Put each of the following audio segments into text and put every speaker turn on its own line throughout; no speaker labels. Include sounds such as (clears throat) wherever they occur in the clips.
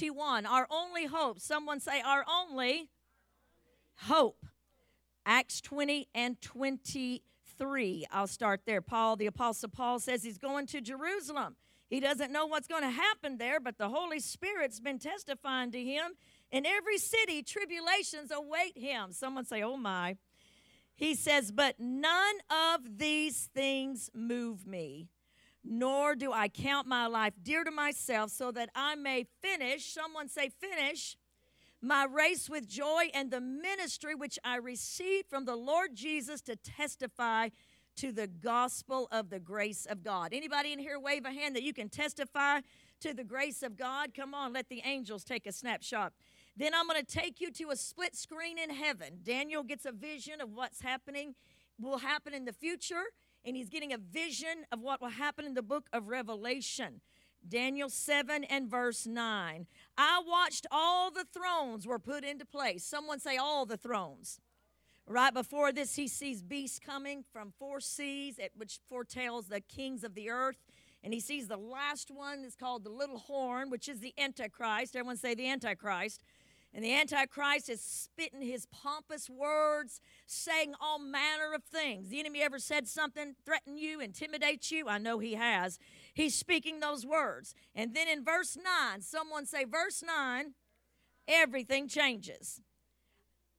21, our only hope. Someone say, our only hope. Acts 20 and 23. I'll start there. Paul, the Apostle Paul, says he's going to Jerusalem. He doesn't know what's going to happen there, but the Holy Spirit's been testifying to him. In every city, tribulations await him. Someone say, Oh my. He says, But none of these things move me, nor do I count my life dear to myself, so that I may finish. Someone say, Finish my race with joy and the ministry which I received from the Lord Jesus to testify to the gospel of the grace of God. Anybody in here wave a hand that you can testify to the grace of God? Come on, let the angels take a snapshot. Then I'm going to take you to a split screen in heaven. Daniel gets a vision of what's happening, will happen in the future, and he's getting a vision of what will happen in the book of Revelation. Daniel 7 and verse 9. I watched all the thrones were put into place. Someone say, all the thrones. Right before this, he sees beasts coming from four seas, which foretells the kings of the earth. And he sees the last one is called the little horn, which is the Antichrist. Everyone say the Antichrist. And the Antichrist is spitting his pompous words, saying all manner of things. The enemy ever said something, threaten you, intimidate you? I know he has. He's speaking those words. And then in verse 9, someone say, verse 9, everything changes.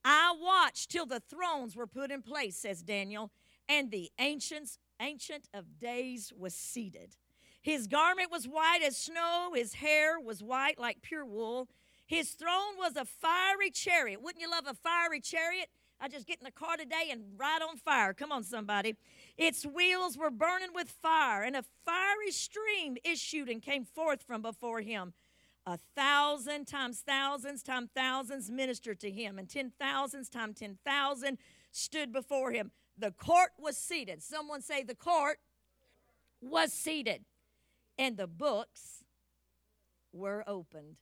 I watched till the thrones were put in place, says Daniel, and the ancients, ancient of days was seated. His garment was white as snow, his hair was white like pure wool his throne was a fiery chariot. Wouldn't you love a fiery chariot? I just get in the car today and ride on fire. Come on, somebody. Its wheels were burning with fire, and a fiery stream issued and came forth from before him. A thousand times thousands times thousands ministered to him, and ten thousands times ten thousand stood before him. The court was seated. Someone say, The court was seated, and the books were opened.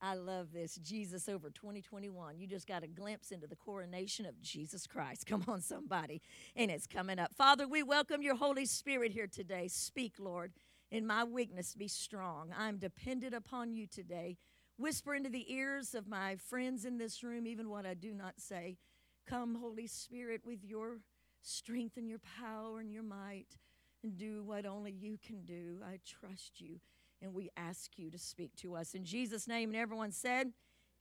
I love this. Jesus over 2021. You just got a glimpse into the coronation of Jesus Christ. Come on, somebody. And it's coming up. Father, we welcome your Holy Spirit here today. Speak, Lord. In my weakness, be strong. I'm dependent upon you today. Whisper into the ears of my friends in this room, even what I do not say. Come, Holy Spirit, with your strength and your power and your might, and do what only you can do. I trust you and we ask you to speak to us. In Jesus' name, and everyone said,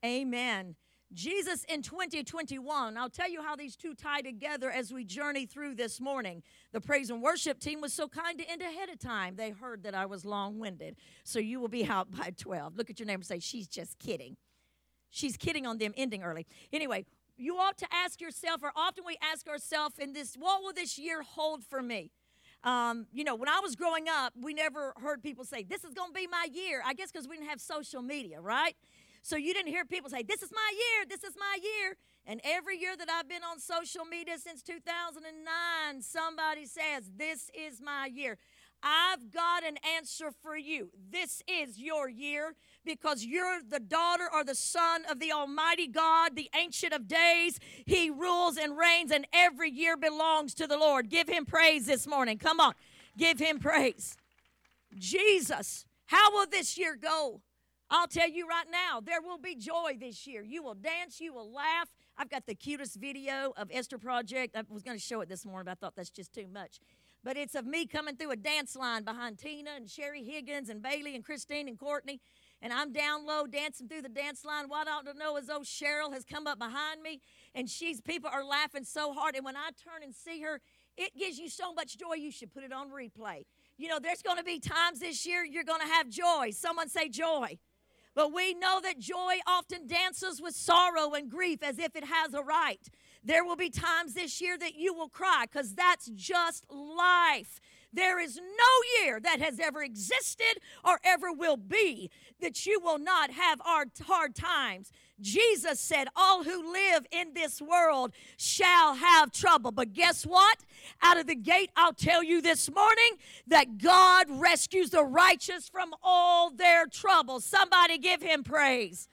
Amen. Jesus in 2021. I'll tell you how these two tie together as we journey through this morning. The praise and worship team was so kind to end ahead of time. They heard that I was long winded. So you will be out by 12. Look at your neighbor and say, She's just kidding. She's kidding on them ending early. Anyway, you ought to ask yourself, or often we ask ourselves in this, what will this year hold for me? Um, you know, when I was growing up, we never heard people say, This is going to be my year. I guess because we didn't have social media, right? So you didn't hear people say, This is my year, this is my year. And every year that I've been on social media since 2009, somebody says, This is my year. I've got an answer for you. This is your year because you're the daughter or the son of the Almighty God, the Ancient of Days. He rules and reigns, and every year belongs to the Lord. Give him praise this morning. Come on, give him praise. Jesus, how will this year go? I'll tell you right now, there will be joy this year. You will dance, you will laugh. I've got the cutest video of Esther Project. I was going to show it this morning, but I thought that's just too much. But it's of me coming through a dance line behind Tina and Sherry Higgins and Bailey and Christine and Courtney and I'm down low dancing through the dance line. What I to know is old Cheryl has come up behind me, and she's people are laughing so hard. And when I turn and see her, it gives you so much joy. You should put it on replay. You know, there's going to be times this year you're going to have joy. Someone say joy. But we know that joy often dances with sorrow and grief as if it has a right. There will be times this year that you will cry because that's just life. There is no year that has ever existed or ever will be that you will not have hard times. Jesus said, All who live in this world shall have trouble. But guess what? Out of the gate, I'll tell you this morning that God rescues the righteous from all their troubles. Somebody give him praise.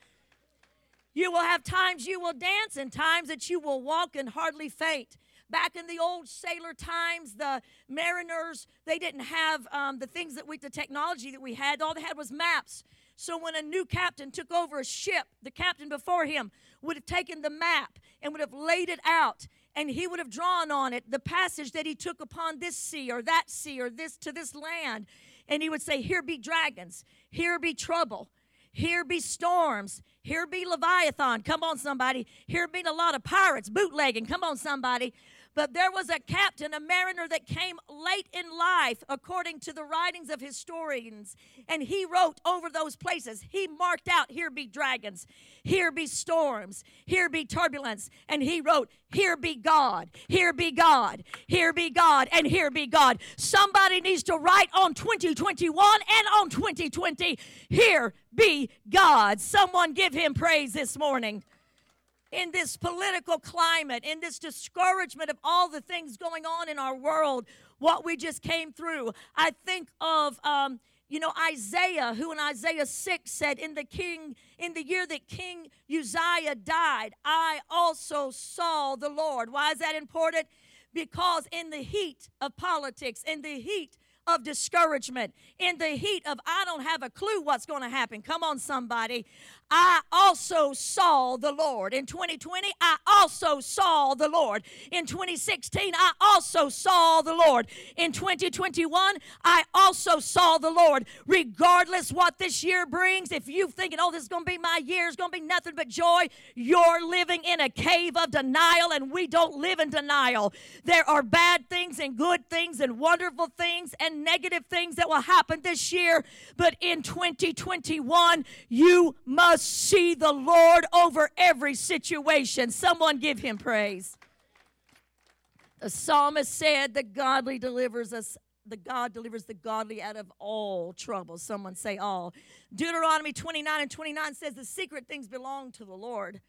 You will have times you will dance and times that you will walk and hardly faint. Back in the old sailor times, the mariners, they didn't have um, the things that we, the technology that we had. All they had was maps. So when a new captain took over a ship, the captain before him would have taken the map and would have laid it out and he would have drawn on it the passage that he took upon this sea or that sea or this to this land and he would say here be dragons here be trouble here be storms. Here be leviathan. Come on somebody. Here be a lot of pirates bootlegging. Come on somebody but there was a captain, a mariner that came late in life, according to the writings of historians, and he wrote over those places. He marked out, Here be dragons, here be storms, here be turbulence. And he wrote, Here be God, here be God, here be God, and here be God. Somebody needs to write on 2021 and on 2020, Here be God. Someone give him praise this morning in this political climate, in this discouragement of all the things going on in our world, what we just came through. I think of, um, you know, Isaiah, who in Isaiah 6 said, In the king, in the year that King Uzziah died, I also saw the Lord. Why is that important? Because in the heat of politics, in the heat of discouragement, in the heat of I don't have a clue what's going to happen. Come on, somebody. I also saw the Lord. In 2020, I also saw the Lord. In 2016, I also saw the Lord. In 2021, I also saw the Lord. Regardless what this year brings, if you're thinking, oh, this is going to be my year, it's going to be nothing but joy, you're living in a cave of denial, and we don't live in denial. There are bad things and good things and wonderful things and negative things that will happen this year, but in 2021, you must see the Lord over every situation. Someone give him praise. The psalmist said, The godly delivers us. The God delivers the godly out of all trouble. Someone say all. Deuteronomy 29 and 29 says, The secret things belong to the Lord.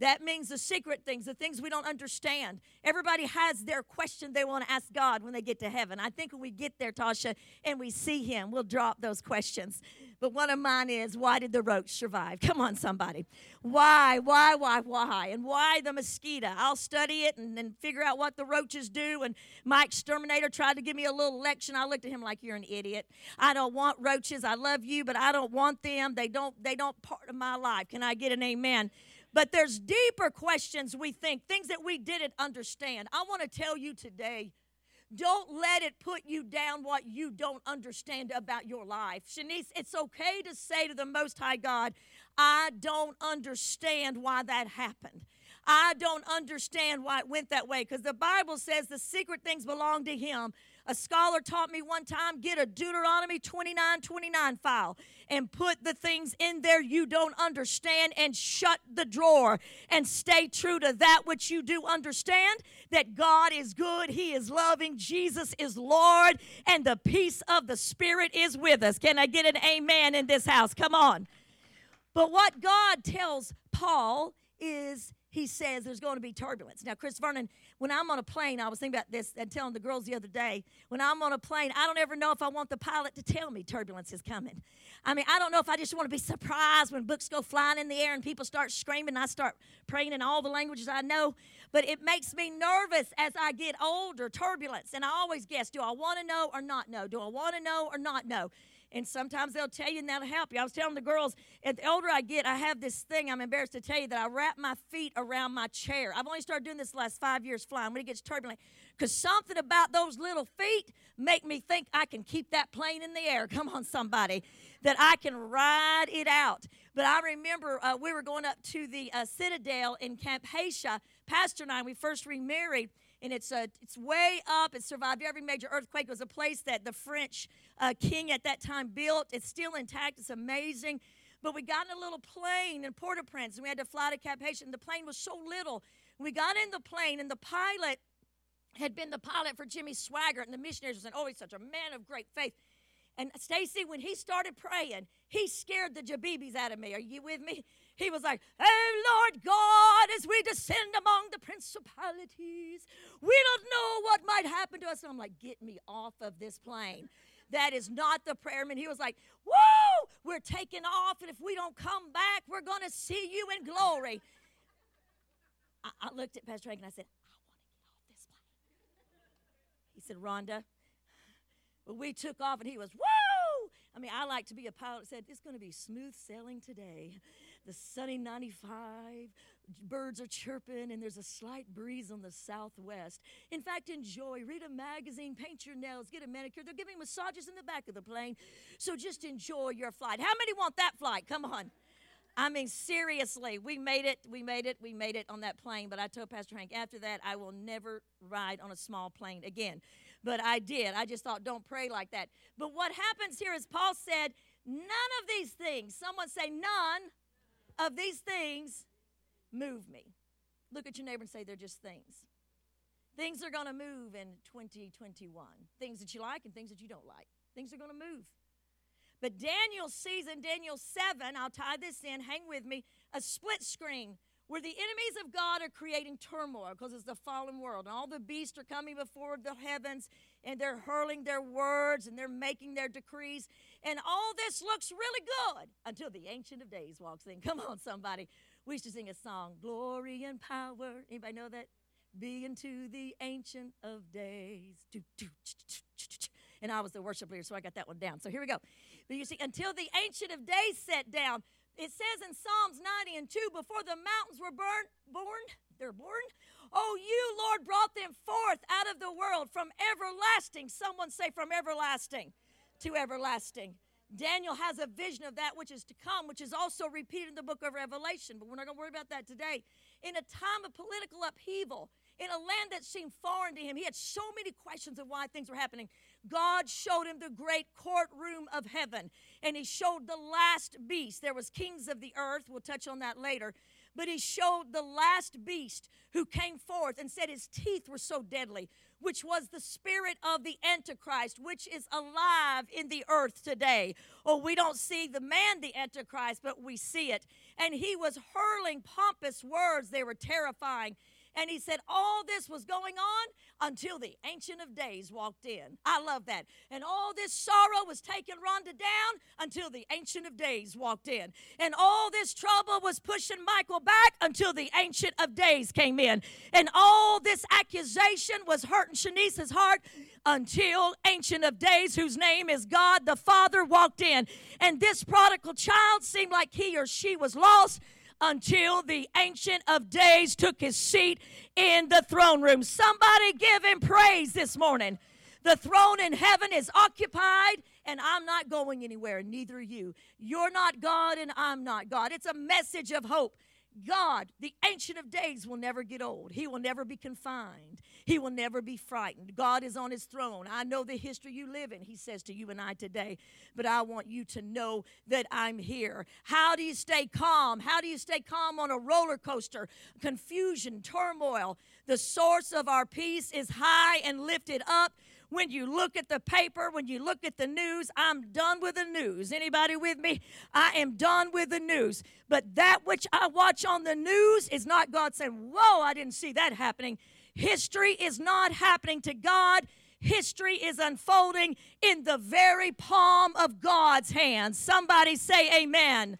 That means the secret things, the things we don't understand. Everybody has their question they want to ask God when they get to heaven. I think when we get there, Tasha, and we see Him, we'll drop those questions. But one of mine is why did the roach survive? Come on, somebody. Why, why, why, why? And why the mosquito? I'll study it and then figure out what the roaches do. And my exterminator tried to give me a little lecture. I looked at him like you're an idiot. I don't want roaches. I love you, but I don't want them. They don't, they don't part of my life. Can I get an amen? But there's deeper questions we think, things that we didn't understand. I want to tell you today don't let it put you down what you don't understand about your life. Shanice, it's okay to say to the Most High God, I don't understand why that happened. I don't understand why it went that way because the Bible says the secret things belong to Him. A scholar taught me one time get a Deuteronomy 29 29 file and put the things in there you don't understand and shut the drawer and stay true to that which you do understand that God is good, He is loving, Jesus is Lord, and the peace of the Spirit is with us. Can I get an amen in this house? Come on. But what God tells Paul is he says there's going to be turbulence. Now, Chris Vernon, when I'm on a plane, I was thinking about this and telling the girls the other day. When I'm on a plane, I don't ever know if I want the pilot to tell me turbulence is coming. I mean, I don't know if I just want to be surprised when books go flying in the air and people start screaming I start praying in all the languages I know. But it makes me nervous as I get older, turbulence. And I always guess do I want to know or not know? Do I want to know or not know? And sometimes they'll tell you and that'll help you. I was telling the girls, the older I get, I have this thing, I'm embarrassed to tell you, that I wrap my feet around my chair. I've only started doing this last five years flying when it gets turbulent. Because something about those little feet make me think I can keep that plane in the air. Come on, somebody. That I can ride it out. But I remember uh, we were going up to the uh, Citadel in Camp Haisha. Pastor and I, we first remarried and it's uh, it's way up. It survived every major earthquake. It was a place that the French uh, king at that time built. It's still intact. It's amazing. But we got in a little plane in Port-au-Prince, and we had to fly to Cap-Haïtien. The plane was so little. We got in the plane, and the pilot had been the pilot for Jimmy Swaggart, and the missionaries were saying, "Oh, he's such a man of great faith." And Stacy, when he started praying, he scared the jabibis out of me. Are you with me? He was like, Oh Lord God, as we descend among the principalities, we don't know what might happen to us. And I'm like, Get me off of this plane. That is not the prayer. And he was like, Whoa, we're taking off, and if we don't come back, we're going to see you in glory. I, I looked at Pastor Reagan and I said, I want to get off this plane. He said, Rhonda, but we took off and he was, woo! I mean, I like to be a pilot. Said it's going to be smooth sailing today. The sunny 95, birds are chirping, and there's a slight breeze on the southwest. In fact, enjoy. Read a magazine, paint your nails, get a manicure. They're giving massages in the back of the plane. So just enjoy your flight. How many want that flight? Come on. I mean, seriously, we made it, we made it, we made it on that plane. But I told Pastor Hank, after that, I will never ride on a small plane again. But I did. I just thought, don't pray like that. But what happens here is Paul said, none of these things, someone say, none of these things move me. Look at your neighbor and say, they're just things. Things are going to move in 2021. Things that you like and things that you don't like. Things are going to move. But Daniel sees in Daniel 7, I'll tie this in, hang with me, a split screen where the enemies of God are creating turmoil because it's the fallen world. And all the beasts are coming before the heavens and they're hurling their words and they're making their decrees. And all this looks really good until the Ancient of Days walks in. (laughs) Come on, somebody. We used to sing a song, Glory and Power. Anybody know that? Be unto the Ancient of Days. And I was the worship leader, so I got that one down. So here we go. But you see, until the Ancient of Days sat down, it says in Psalms 90 and 2 before the mountains were burned, born, they're born. Oh, you, Lord, brought them forth out of the world from everlasting. Someone say, from everlasting to everlasting. Daniel has a vision of that which is to come, which is also repeated in the book of Revelation, but we're not going to worry about that today. In a time of political upheaval, in a land that seemed foreign to him, he had so many questions of why things were happening. God showed him the great courtroom of heaven, and he showed the last beast. There was kings of the earth, we'll touch on that later, but he showed the last beast who came forth and said his teeth were so deadly, which was the spirit of the Antichrist, which is alive in the earth today. Oh, we don't see the man, the Antichrist, but we see it. And he was hurling pompous words, they were terrifying. And he said, All this was going on until the Ancient of Days walked in. I love that. And all this sorrow was taking Rhonda down until the Ancient of Days walked in. And all this trouble was pushing Michael back until the Ancient of Days came in. And all this accusation was hurting Shanice's heart until Ancient of Days, whose name is God the Father, walked in. And this prodigal child seemed like he or she was lost until the Ancient of Days took his seat in the throne room. Somebody give him praise this morning. The throne in heaven is occupied, and I'm not going anywhere, neither are you. You're not God, and I'm not God. It's a message of hope. God, the Ancient of Days, will never get old. He will never be confined. He will never be frightened. God is on his throne. I know the history you live in, he says to you and I today, but I want you to know that I'm here. How do you stay calm? How do you stay calm on a roller coaster? Confusion, turmoil. The source of our peace is high and lifted up when you look at the paper, when you look at the news, I'm done with the news. Anybody with me? I am done with the news. But that which I watch on the news is not God saying, Whoa, I didn't see that happening. History is not happening to God. History is unfolding in the very palm of God's hands. Somebody say amen.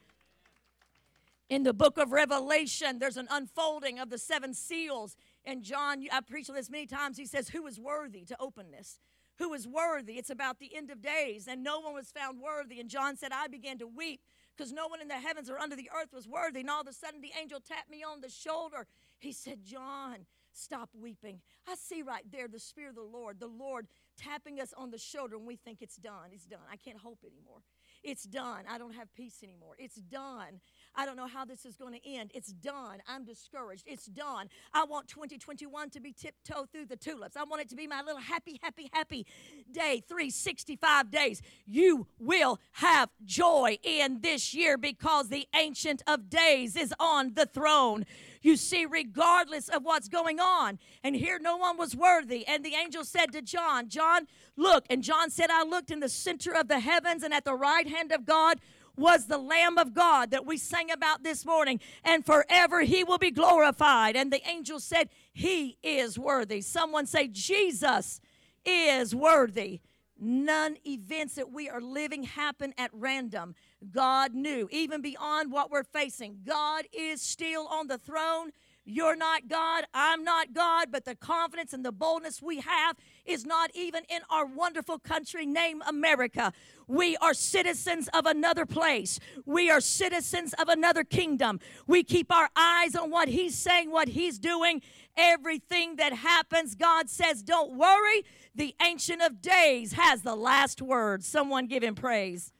In the book of Revelation, there's an unfolding of the seven seals and John, I preached on this many times. He says, Who is worthy to open this? Who is worthy? It's about the end of days, and no one was found worthy. And John said, I began to weep because no one in the heavens or under the earth was worthy. And all of a sudden, the angel tapped me on the shoulder. He said, John, stop weeping. I see right there the Spirit of the Lord, the Lord tapping us on the shoulder, and we think it's done. It's done. I can't hope anymore. It's done. I don't have peace anymore. It's done. I don't know how this is going to end. It's done. I'm discouraged. It's done. I want 2021 to be tiptoe through the tulips. I want it to be my little happy, happy, happy day, 365 days. You will have joy in this year because the Ancient of Days is on the throne. You see, regardless of what's going on. And here no one was worthy. And the angel said to John, John, look. And John said, I looked in the center of the heavens, and at the right hand of God was the Lamb of God that we sang about this morning, and forever he will be glorified. And the angel said, He is worthy. Someone say, Jesus is worthy. None events that we are living happen at random. God knew, even beyond what we're facing. God is still on the throne. You're not God. I'm not God. But the confidence and the boldness we have is not even in our wonderful country named America. We are citizens of another place. We are citizens of another kingdom. We keep our eyes on what He's saying, what He's doing. Everything that happens, God says, don't worry. The Ancient of Days has the last word. Someone give Him praise.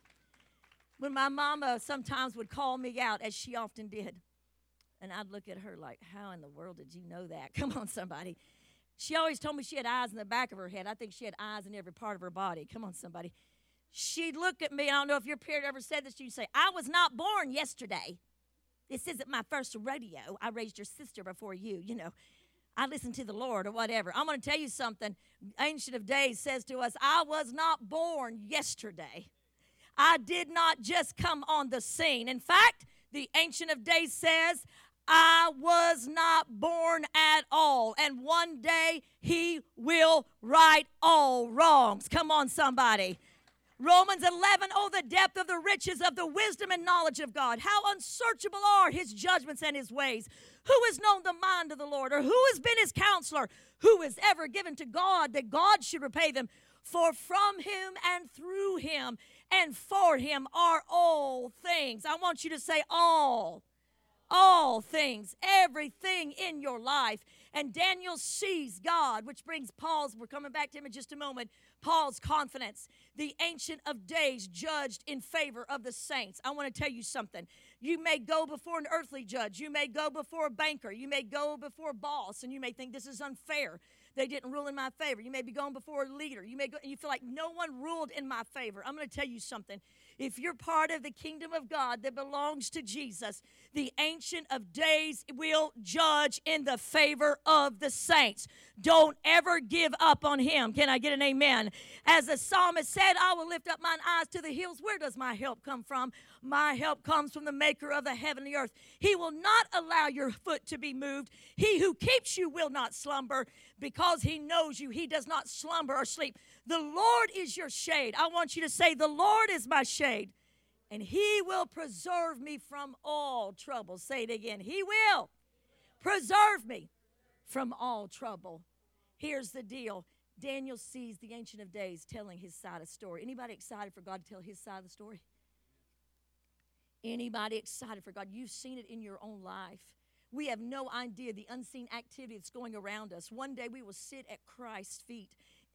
When my mama sometimes would call me out, as she often did, and I'd look at her like, How in the world did you know that? (laughs) Come on, somebody. She always told me she had eyes in the back of her head. I think she had eyes in every part of her body. Come on, somebody. She'd look at me. I don't know if your parent ever said this. She'd say, I was not born yesterday. This isn't my first rodeo. I raised your sister before you. You know, I listened to the Lord or whatever. I'm going to tell you something. Ancient of Days says to us, I was not born yesterday. I did not just come on the scene. In fact, the Ancient of Days says, I was not born at all. And one day he will right all wrongs. Come on, somebody. Romans 11, oh, the depth of the riches of the wisdom and knowledge of God. How unsearchable are his judgments and his ways. Who has known the mind of the Lord, or who has been his counselor? Who has ever given to God that God should repay them? For from him and through him and for him are all things. I want you to say, all all things, everything in your life. And Daniel sees God, which brings Paul's, we're coming back to him in just a moment, Paul's confidence. The Ancient of Days judged in favor of the saints. I want to tell you something. You may go before an earthly judge, you may go before a banker, you may go before a boss, and you may think this is unfair. They didn't rule in my favor. You may be going before a leader. You may go, and you feel like no one ruled in my favor. I'm going to tell you something. If you're part of the kingdom of God that belongs to Jesus, the Ancient of Days will judge in the favor of the saints. Don't ever give up on him. Can I get an amen? As the psalmist said, I will lift up mine eyes to the hills. Where does my help come from? My help comes from the maker of the heaven and the earth. He will not allow your foot to be moved. He who keeps you will not slumber because he knows you. He does not slumber or sleep. The Lord is your shade. I want you to say, The Lord is my shade, and He will preserve me from all trouble. Say it again. He will preserve me from all trouble. Here's the deal. Daniel sees the Ancient of Days telling his side of the story. Anybody excited for God to tell his side of the story? Anybody excited for God? You've seen it in your own life. We have no idea the unseen activity that's going around us. One day we will sit at Christ's feet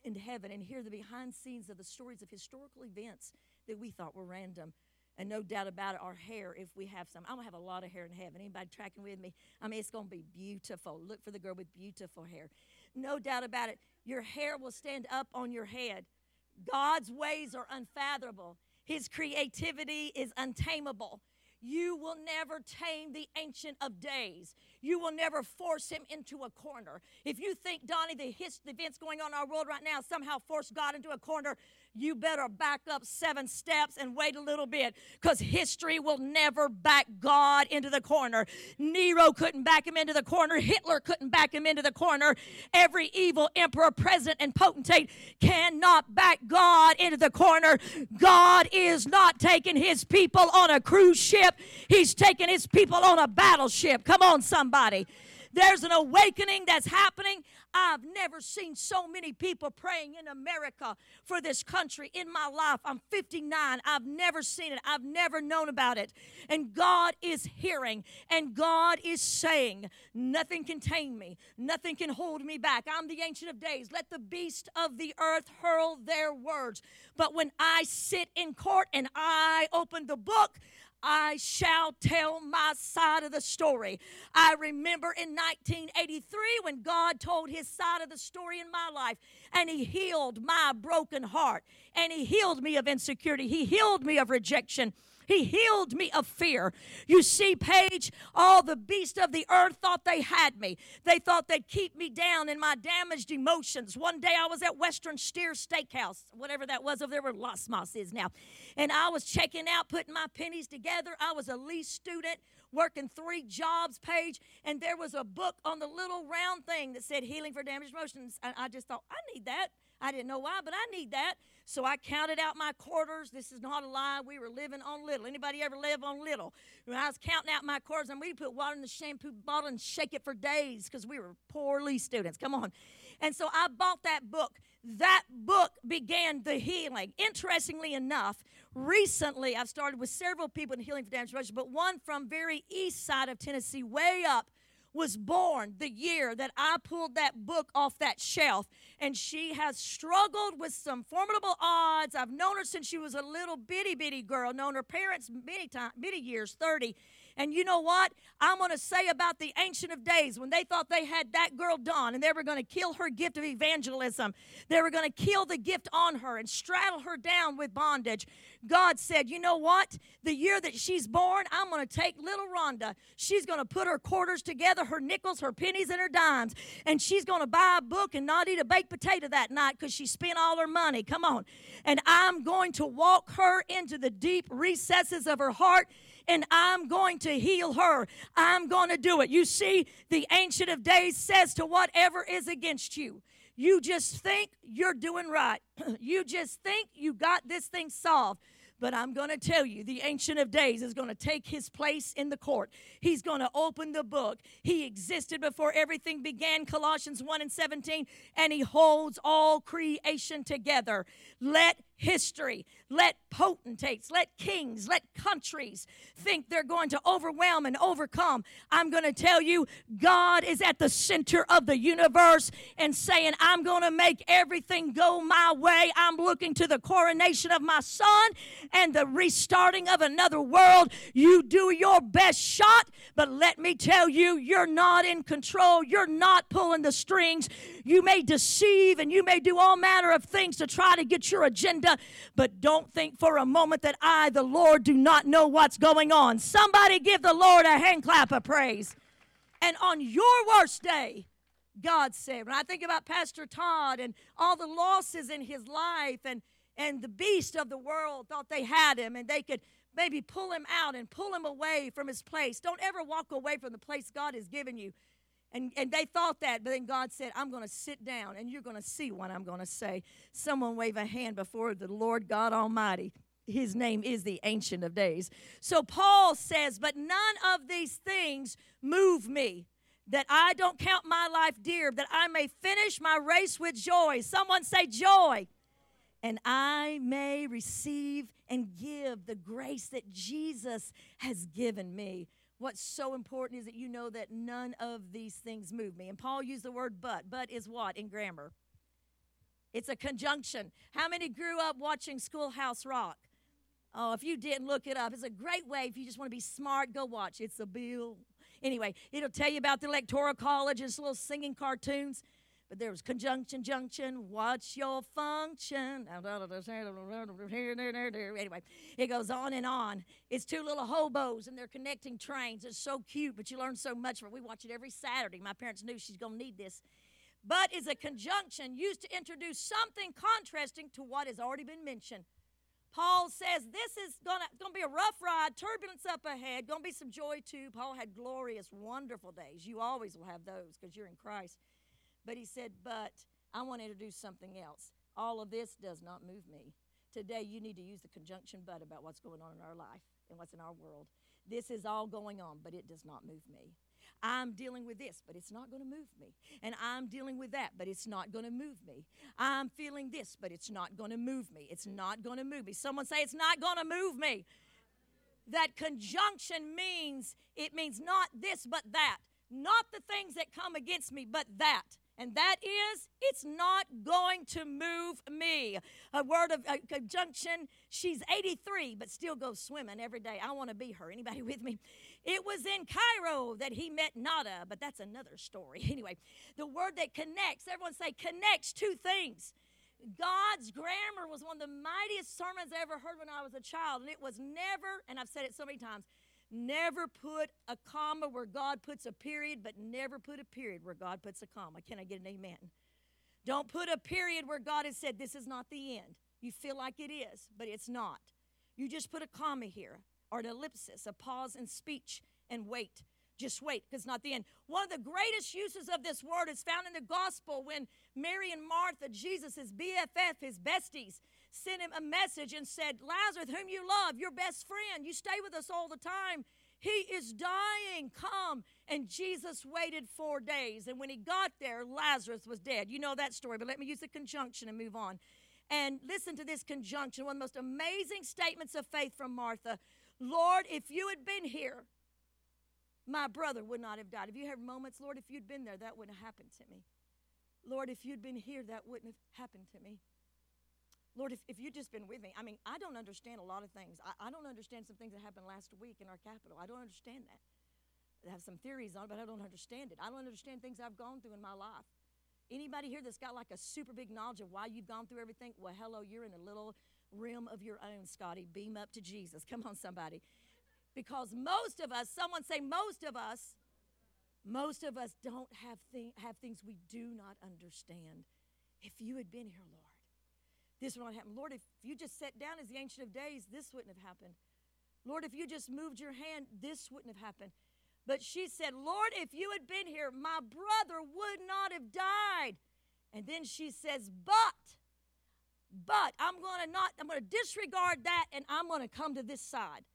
in heaven and hear the behind scenes of the stories of historical events that we thought were random. And no doubt about it, our hair, if we have some. I'm to have a lot of hair in heaven. Anybody tracking with me? I mean, it's to be beautiful. Look for the girl with beautiful hair. No doubt about it, your hair will stand up on your head. God's ways are unfathomable, His creativity is untamable. You will never tame the Ancient of Days. You will never force him into a corner. If you think, Donnie, the, his, the events going on in our world right now somehow forced God into a corner, you better back up seven steps and wait a little bit because history will never back God into the corner. Nero couldn't back him into the corner. Hitler couldn't back him into the corner. Every evil emperor, president, and potentate cannot back God into the corner. God is not taking his people on a cruise ship, he's taking his people on a battleship. Come on, somebody. There's an awakening that's happening. I've never seen so many people praying in America for this country in my life. I'm 59. I've never seen it. I've never known about it. And God is hearing and God is saying, Nothing can tame me, nothing can hold me back. I'm the Ancient of Days. Let the beast of the earth hurl their words. But when I sit in court and I open the book, I shall tell my side of the story. I remember in 1983 when God told his side of the story in my life, and he healed my broken heart, and he healed me of insecurity, he healed me of rejection. He healed me of fear. You see, Paige, all the beasts of the earth thought they had me. They thought they'd keep me down in my damaged emotions. One day I was at Western Steer Steakhouse, whatever that was over there where Las Mas is now. And I was checking out, putting my pennies together. I was a lease student working three jobs Paige, and there was a book on the little round thing that said Healing for Damaged Emotions. And I just thought, I need that. I didn't know why, but I need that. So I counted out my quarters. This is not a lie. We were living on little. Anybody ever live on little? When I was counting out my quarters, and we put water in the shampoo bottle and shake it for days because we were poorly students. Come on. And so I bought that book. That book began the healing. Interestingly enough, recently I've started with several people in healing for damage but one from very east side of Tennessee, way up was born the year that I pulled that book off that shelf. And she has struggled with some formidable odds. I've known her since she was a little bitty bitty girl, known her parents many times, many years, 30. And you know what? I'm going to say about the Ancient of Days when they thought they had that girl done and they were going to kill her gift of evangelism, they were going to kill the gift on her and straddle her down with bondage. God said, You know what? The year that she's born, I'm going to take little Rhonda. She's going to put her quarters together, her nickels, her pennies, and her dimes, and she's going to buy a book and not eat a baked potato that night because she spent all her money. Come on. And I'm going to walk her into the deep recesses of her heart and I'm going to heal her. I'm going to do it. You see, the Ancient of Days says to whatever is against you, you just think you're doing right. (clears throat) you just think you got this thing solved. But I'm going to tell you, the Ancient of Days is going to take his place in the court. He's going to open the book. He existed before everything began, Colossians 1 and 17, and he holds all creation together. Let history, let potentates, let kings, let countries think they're going to overwhelm and overcome. I'm going to tell you, God is at the center of the universe and saying, I'm going to make everything go my way. I'm looking to the coronation of my son and the restarting of another world. You do your best shot, but let me tell you, you're not in control. You're not pulling the strings. You may deceive and you may do all manner of things to try to get your agenda, but don't think for a moment that I, the Lord, do not know what's going on. Somebody give the Lord a hand clap of praise. And on your worst day, God said, when I think about Pastor Todd and all the losses in his life and and the beast of the world thought they had him and they could maybe pull him out and pull him away from his place. Don't ever walk away from the place God has given you. And, and they thought that, but then God said, I'm going to sit down and you're going to see what I'm going to say. Someone wave a hand before the Lord God Almighty. His name is the Ancient of Days. So Paul says, But none of these things move me, that I don't count my life dear, that I may finish my race with joy. Someone say, Joy. And I may receive and give the grace that Jesus has given me what's so important is that you know that none of these things move me. And Paul used the word but. But is what in grammar? It's a conjunction. How many grew up watching Schoolhouse Rock? Oh, if you didn't look it up, it's a great way if you just want to be smart, go watch. It's a bill. Anyway, it'll tell you about the electoral college and little singing cartoons. But there was conjunction, junction, what's your function? Anyway, it goes on and on. It's two little hobos and they're connecting trains. It's so cute, but you learn so much from it. We watch it every Saturday. My parents knew she's going to need this. But is a conjunction used to introduce something contrasting to what has already been mentioned. Paul says this is going to be a rough ride, turbulence up ahead, going to be some joy too. Paul had glorious, wonderful days. You always will have those because you're in Christ. But he said, But I want to introduce something else. All of this does not move me. Today, you need to use the conjunction but about what's going on in our life and what's in our world. This is all going on, but it does not move me. I'm dealing with this, but it's not going to move me. And I'm dealing with that, but it's not going to move me. I'm feeling this, but it's not going to move me. It's not going to move me. Someone say, It's not going to move me. That conjunction means it means not this, but that. Not the things that come against me, but that and that is, it's not going to move me. A word of a conjunction, she's 83, but still goes swimming every day. I want to be her. Anybody with me? It was in Cairo that he met Nada, but that's another story. (laughs) Anyway, the word that connects, everyone say connects two things. God's grammar was one of the mightiest sermons I ever heard when I was a child, and it was never, and I've said it so many times, Never put a comma where God puts a period, but never put a period where God puts a comma. Can I get an amen? Don't put a period where God has said this is not the end. You feel like it is, but it's not. You just put a comma here or an ellipsis, a pause in speech and wait. Just wait, because not the end. One of the greatest uses of this word is found in the gospel when Mary and Martha, Jesus' BFF, his besties, sent him a message and said, Lazarus, whom you love, your best friend, you stay with us all the time. He is dying. Come. And Jesus waited four days. And when he got there, Lazarus was dead. You know that story, but let me use the conjunction and move on. And listen to this conjunction, one of the most amazing statements of faith from Martha. Lord, if you had been here, my brother would not have died. Have you had moments, Lord, if you'd been there, that wouldn't have happened to me? Lord, if you'd been here, that wouldn't have happened to me. Lord, if, if you'd just been with me, I mean, I don't understand a lot of things. I, I don't understand some things that happened last week in our capital. I don't understand that. I have some theories on it, but I don't understand it. I don't understand things I've gone through in my life. Anybody here that's got like a super big knowledge of why you've gone through everything? Well, hello, you're in a little realm of your own, Scotty. Beam up to Jesus. Come on, somebody. Because most of us, someone say, most of us, most of us don't have, thing, have things we do not understand. If you had been here, Lord, this would not happen. Lord, if you just sat down as the Ancient of Days, this wouldn't have happened. Lord, if you just moved your hand, this wouldn't have happened. But she said, Lord, if you had been here, my brother would not have died. And then she says, But, but I'm going to not, I'm going to disregard that and I'm going to come to this side.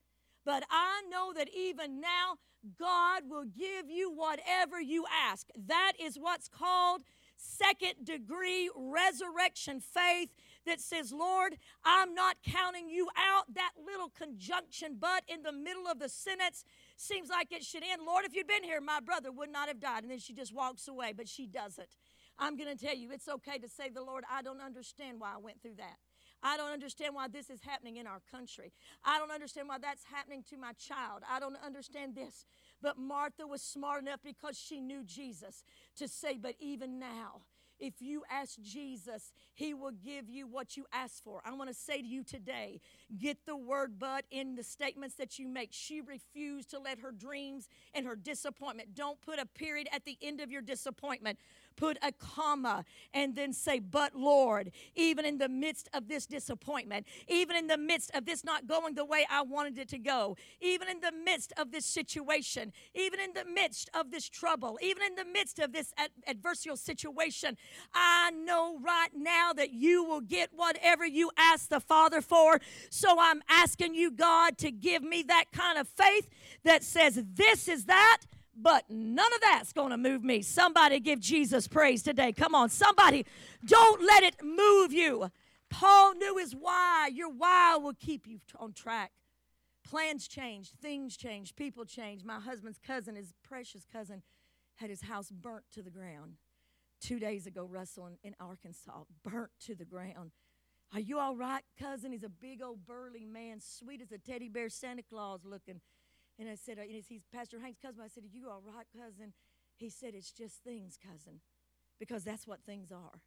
But I know that even now, God will give you whatever you ask. That is what's called second degree resurrection faith that says, Lord, I'm not counting you out. That little conjunction, but in the middle of the sentence seems like it should end. Lord, if you'd been here, my brother would not have died. And then she just walks away, but she doesn't. I'm going to tell you, it's okay to say, the Lord, I don't understand why I went through that. I don't understand why this is happening in our country. I don't understand why that's happening to my child. I don't understand this. But Martha was smart enough because she knew Jesus to say, But even now, if you ask Jesus, He will give you what you ask for. I want to say to you today get the word but in the statements that you make. She refused to let her dreams and her disappointment. Don't put a period at the end of your disappointment put a comma and then say, But Lord, even in the midst of this disappointment, even in the midst of this not going the way I wanted it to go, even in the midst of this situation, even in the midst of this trouble, even in the midst of this ad- adversarial situation, I know right now that you will get whatever you ask the Father for. So I'm asking you, God, to give me that kind of faith that says, This is that but none of that's going to move me. Somebody give Jesus praise today. Come on, somebody, don't let it move you. Paul knew his why. Your why will keep you on track. Plans change, things change, people change. My husband's cousin, his precious cousin, had his house burnt to the ground two days ago, Russell, in, in Arkansas, burnt to the ground. Are you all right, cousin? He's a big old burly man, sweet as a teddy bear, Santa Claus looking. And I said, uh, and he's Pastor Hank's cousin. I said, Are you all right, cousin? He said, It's just things, cousin, because that's what things are.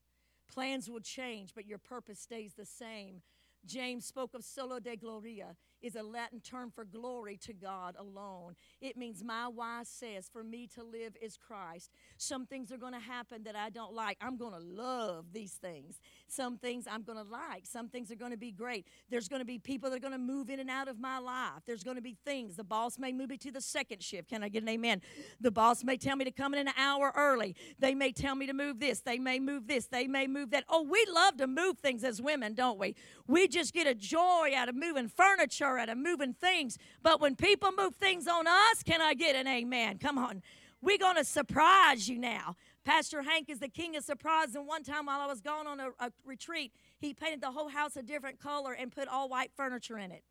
Plans will change, but your purpose stays the same. James spoke of soli Deo gloria is a Latin term for glory to God alone. It means my why says for me to live is Christ. Some things are going to happen that I don't like. I'm going to love these things. Some things I'm going to like. Some things are going to be great. There's going to be people that are going to move in and out of my life. There's going to be things. The boss may move me to the second shift. Can I get an amen? The boss may tell me to come in an hour early. They may tell me to move this. They may move this. They may move that. Oh, we love to move things as women, don't we? We just get a joy out of moving furniture, out of moving things. But when people move things on us, can I get an amen? Come on. We're going to surprise you now. Pastor Hank is the king of surprise. And one time while I was gone on a, a retreat, he painted the whole house a different color and put all white furniture in it.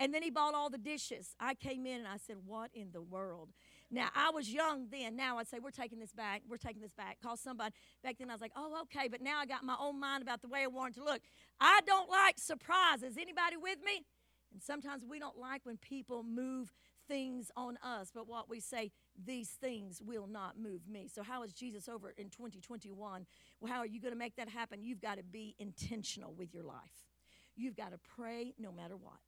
And then he bought all the dishes. I came in and I said, What in the world? Now, I was young then. Now I'd say, We're taking this back. We're taking this back. Call somebody. Back then I was like, Oh, okay. But now I got my own mind about the way I want to look. I don't like surprises. Anybody with me? And sometimes we don't like when people move things on us, but what we say, these things will not move me. So, how is Jesus over in 2021? Well, how are you going to make that happen? You've got to be intentional with your life. You've got to pray no matter what.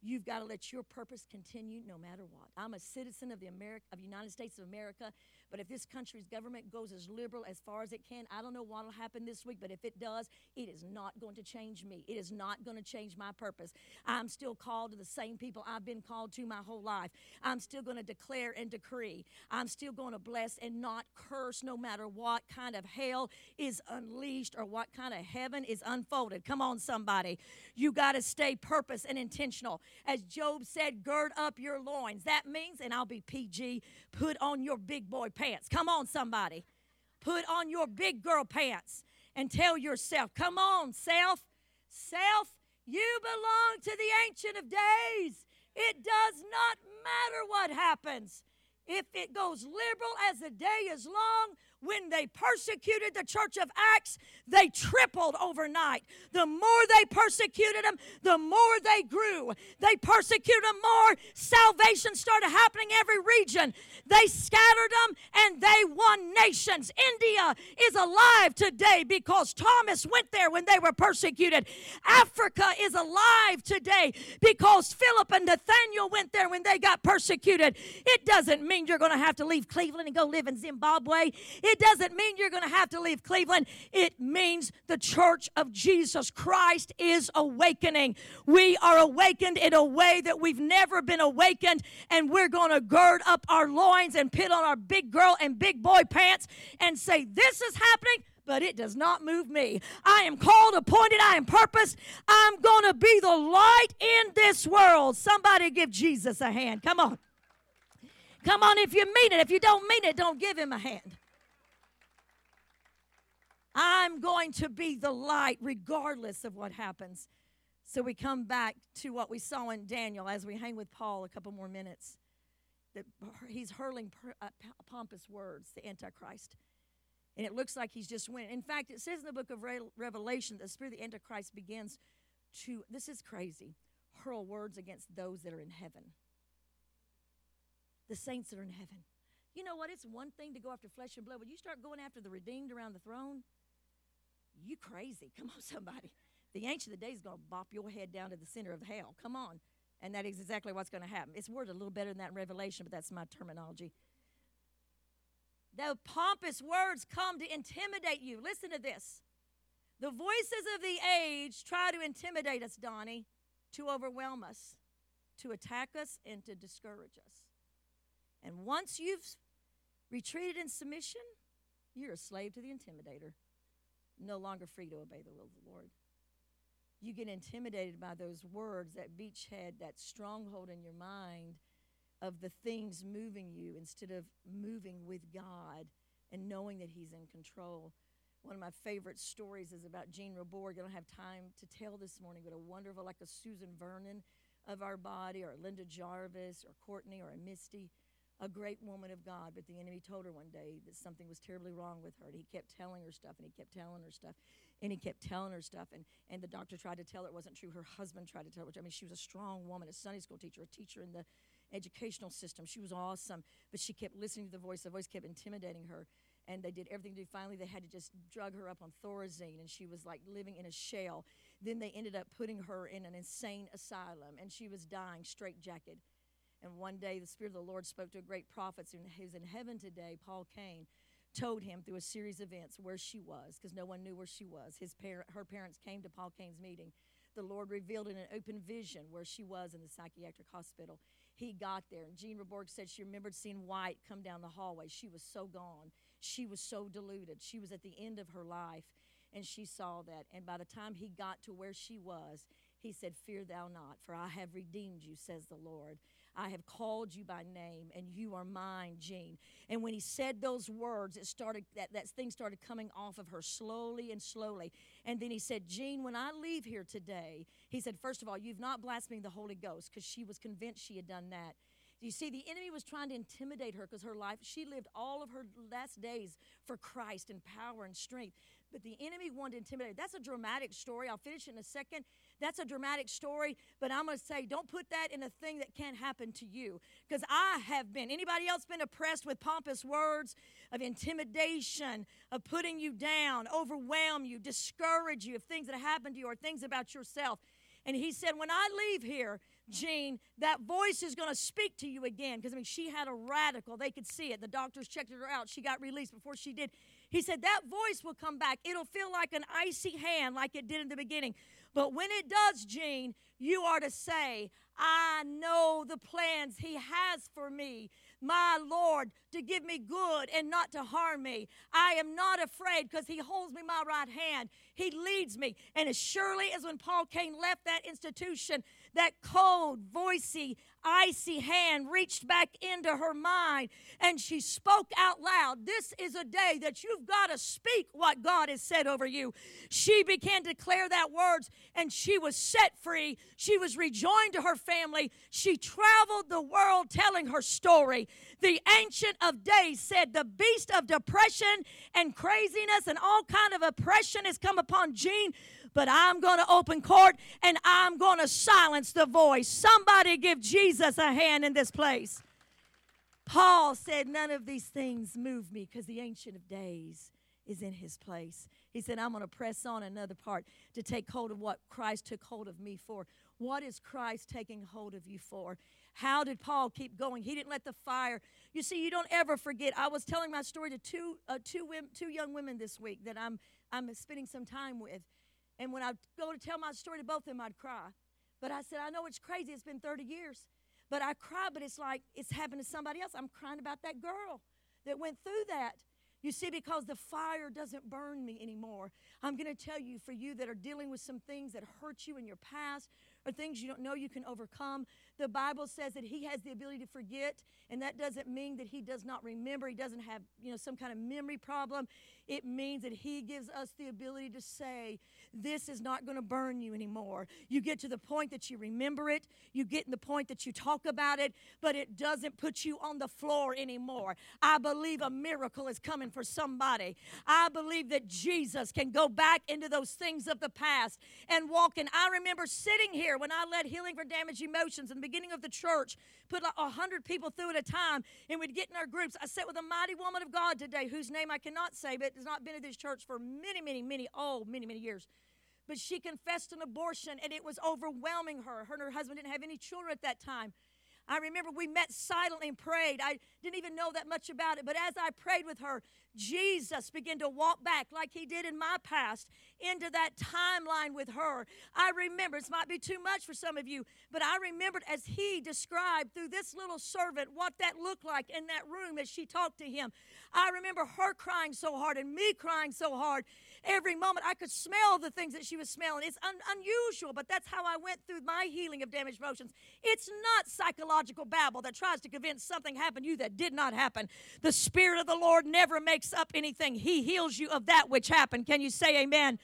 You've got to let your purpose continue no matter what. I'm a citizen of the America, of United States of America. But if this country's government goes as liberal as far as it can, I don't know what will happen this week, but if it does, it is not going to change me. It is not going to change my purpose. I'm still called to the same people I've been called to my whole life. I'm still going to declare and decree. I'm still going to bless and not curse no matter what kind of hell is unleashed or what kind of heaven is unfolded. Come on, somebody. You got to stay purpose and intentional. As Job said, gird up your loins. That means, and I'll be PG, put on your big boy pants. Come on, somebody. Put on your big girl pants and tell yourself, come on, self, self, you belong to the Ancient of Days. It does not matter what happens. If it goes liberal as the day is long, when they persecuted the church of Acts, they tripled overnight. The more they persecuted them, the more they grew. They persecuted them more. Salvation started happening every region. They scattered them and they won nations. India is alive today because Thomas went there when they were persecuted. Africa is alive today because Philip and Nathaniel went there when they got persecuted. It doesn't mean you're going to have to leave Cleveland and go live in Zimbabwe. Doesn't mean you're going to have to leave Cleveland. It means the church of Jesus Christ is awakening. We are awakened in a way that we've never been awakened, and we're going to gird up our loins and put on our big girl and big boy pants and say, This is happening but it does not move me. I am called, appointed, I am purposed. I'm going to be the light in this world. Somebody give Jesus a hand. Come on. Come on, if you mean it. If you don't mean it, don't give him a hand. I'm going to be the light regardless of what happens. So we come back to what we saw in Daniel as we hang with Paul a couple more minutes. That he's hurling uh, pompous words, the Antichrist. And it looks like he's just winning. In fact, it says in the book of Revelation that the spirit of the Antichrist begins to, this is crazy, hurl words against those that are in heaven. The saints that are in heaven. You know what? It's one thing to go after flesh and blood. When you start going after the redeemed around the throne, you crazy. (laughs) Come on, somebody. The ancient of the days is going to bop your head down to the center of hell. Come on. And that is exactly what's going to happen. It's worded a little better than that in Revelation, but that's my terminology. The pompous words come to intimidate you. Listen to this. The voices of the age try to intimidate us, Donnie, to overwhelm us, to attack us, and to discourage us. And once you've retreated in submission, you're a slave to the intimidator no longer free to obey the will of the Lord. You get intimidated by those words, that beachhead, that stronghold in your mind of the things moving you instead of moving with God and knowing that He's in control. One of my favorite stories is about Jean Robor. I don't have time to tell this morning, but a wonderful, like a Susan Vernon of our body, or Linda Jarvis, or Courtney, or a Misty a great woman of God, but the enemy told her one day that something was terribly wrong with her. And he kept telling her stuff, and he kept telling her stuff, and he kept telling her stuff. And, and the doctor tried to tell her it wasn't true. Her husband tried to tell her. I mean, she was a strong woman, a Sunday school teacher, a teacher in the educational system. She was awesome, but she kept listening to the voice. The voice kept intimidating her. And they did everything to do. Finally, they had to just drug her up on Thorazine, and she was like living in a shell. Then they ended up putting her in an insane asylum, and she was dying, straitjacketed. And one day the Spirit of the Lord spoke to a great prophet who's in heaven today, Paul Cain, told him through a series of events where she was, because no one knew where she was. His parent, her parents came to Paul Cain's meeting. The Lord revealed in an open vision where she was in the psychiatric hospital. He got there, and Jean Reborg said she remembered seeing White come down the hallway. She was so gone. She was so deluded. She was at the end of her life, and she saw that. And by the time he got to where she was, he said, Fear thou not, for I have redeemed you, says the Lord. I have called you by name, and you are mine, Jean. And when he said those words, it started that, that thing started coming off of her slowly and slowly. And then he said, Jean, when I leave here today, he said, first of all, you've not blasphemed the Holy Ghost, because she was convinced she had done that. You see, the enemy was trying to intimidate her because her life, she lived all of her last days for Christ and power and strength. But the enemy wanted to intimidate. That's a dramatic story. I'll finish it in a second. That's a dramatic story, but I'm going to say don't put that in a thing that can't happen to you. Because I have been. Anybody else been oppressed with pompous words of intimidation, of putting you down, overwhelm you, discourage you of things that happened to you or things about yourself? And he said, When I leave here, Gene, that voice is going to speak to you again. Because, I mean, she had a radical. They could see it. The doctors checked her out. She got released before she did. He said, That voice will come back. It'll feel like an icy hand, like it did in the beginning. But when it does, Gene, you are to say, I know the plans He has for me my Lord, to give me good and not to harm me. I am not afraid because He holds me my right hand. He leads me. And as surely as when Paul Cain left that institution, that cold, voicey, icy hand reached back into her mind and she spoke out loud. This is a day that you've got to speak what God has said over you. She began to declare that words and she was set free. She was rejoined to her family. She traveled the world telling her story. The ancient of days said the beast of depression and craziness and all kind of oppression has come upon Gene but I'm going to open court and I'm going to silence the voice. Somebody give Jesus a hand in this place. Paul said, None of these things move me because the Ancient of Days is in his place. He said, I'm going to press on another part to take hold of what Christ took hold of me for. What is Christ taking hold of you for? How did Paul keep going? He didn't let the fire. You see, you don't ever forget. I was telling my story to two, uh, two, women, two young women this week that I'm, I'm spending some time with. And when I go to tell my story to both of them, I'd cry. But I said, I know it's crazy. It's been 30 years. But I cry, but it's like it's happened to somebody else. I'm crying about that girl that went through that. You see, because the fire doesn't burn me anymore. I'm going to tell you, for you that are dealing with some things that hurt you in your past or things you don't know you can overcome, the Bible says that He has the ability to forget, and that doesn't mean that He does not remember. He doesn't have, you know, some kind of memory problem. It means that He gives us the ability to say, This is not going to burn you anymore. You get to the point that you remember it, you get in the point that you talk about it, but it doesn't put you on the floor anymore. I believe a miracle is coming for somebody. I believe that Jesus can go back into those things of the past and walk in. I remember sitting here when I led Healing for Damaged Emotions in the beginning of the church, put like a hundred people through at a time, and we'd get in our groups. I sat with a mighty woman of God today whose name I cannot say, but has not been at this church for many, many, many, oh, many, many years. But she confessed an abortion and it was overwhelming her. Her and her husband didn't have any children at that time. I remember we met silently and prayed. I didn't even know that much about it, but as I prayed with her, Jesus began to walk back like he did in my past into that timeline with her. I remember, this might be too much for some of you, but I remembered as he described through this little servant what that looked like in that room as she talked to him. I remember her crying so hard and me crying so hard every moment. I could smell the things that she was smelling. It's un- unusual, but that's how I went through my healing of damaged emotions. It's not psychological babble that tries to convince something happened to you that did not happen. The Spirit of the Lord never makes up anything, He heals you of that which happened. Can you say amen?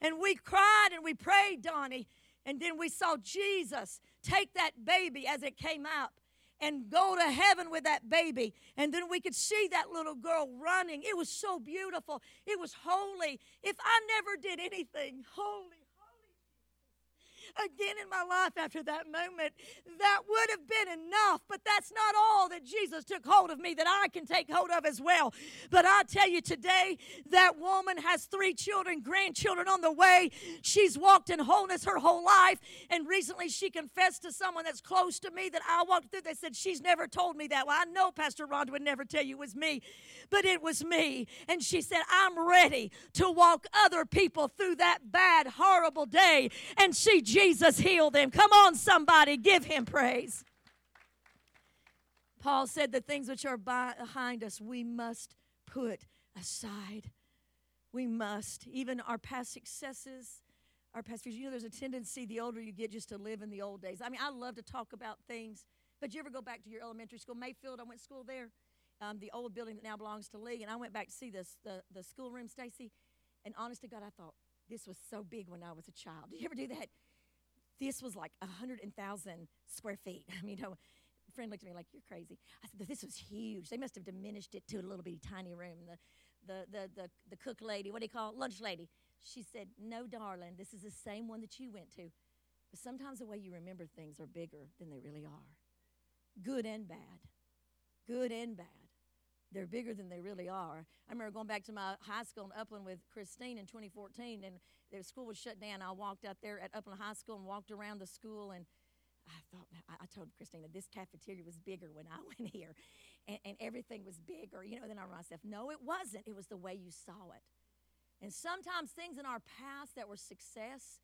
And we cried and we prayed, Donnie, and then we saw Jesus take that baby as it came out and go to heaven with that baby. And then we could see that little girl running. It was so beautiful. It was holy. If I never did anything, holy again in my life after that moment. That would have been enough, but that's not all that Jesus took hold of me that I can take hold of as well. But I tell you today, that woman has three children, grandchildren on the way. She's walked in wholeness her whole life. And recently she confessed to someone that's close to me that I walked through. They said, She's never told me that. Well, I know Pastor Rhonda would never tell you it was me, but it was me. And she said, I'm ready to walk other people through that bad, horrible day and see Jesus Jesus heal them. Come on, somebody, give him praise. Paul said, The things which are behind us, we must put aside. We must. Even our past successes, our past fears. You know, there's a tendency the older you get just to live in the old days. I mean, I love to talk about things, but you ever go back to your elementary school? Mayfield, I went to school there, um, the old building that now belongs to Lee, and I went back to see this, the, the schoolroom, Stacy. And honest to God, I thought, this was so big when I was a child. Did you ever do that? This was like a hundred thousand square feet. (laughs) I mean, a friend looked at me like, "You're crazy." I said, "This was huge. They must have diminished it to a little bitty tiny room." The, the, the, the, the cook lady, what do you call it? lunch lady? She said, "No, darling, this is the same one that you went to." But sometimes the way you remember things are bigger than they really are, good and bad, good and bad they're bigger than they really are. I remember going back to my high school in Upland with Christine in 2014, and the school was shut down. I walked out there at Upland High School and walked around the school, and I thought, I told Christina, this cafeteria was bigger when I (laughs) went here, and, and everything was bigger. You know, then I remind myself, no, it wasn't. It was the way you saw it. And sometimes things in our past that were success,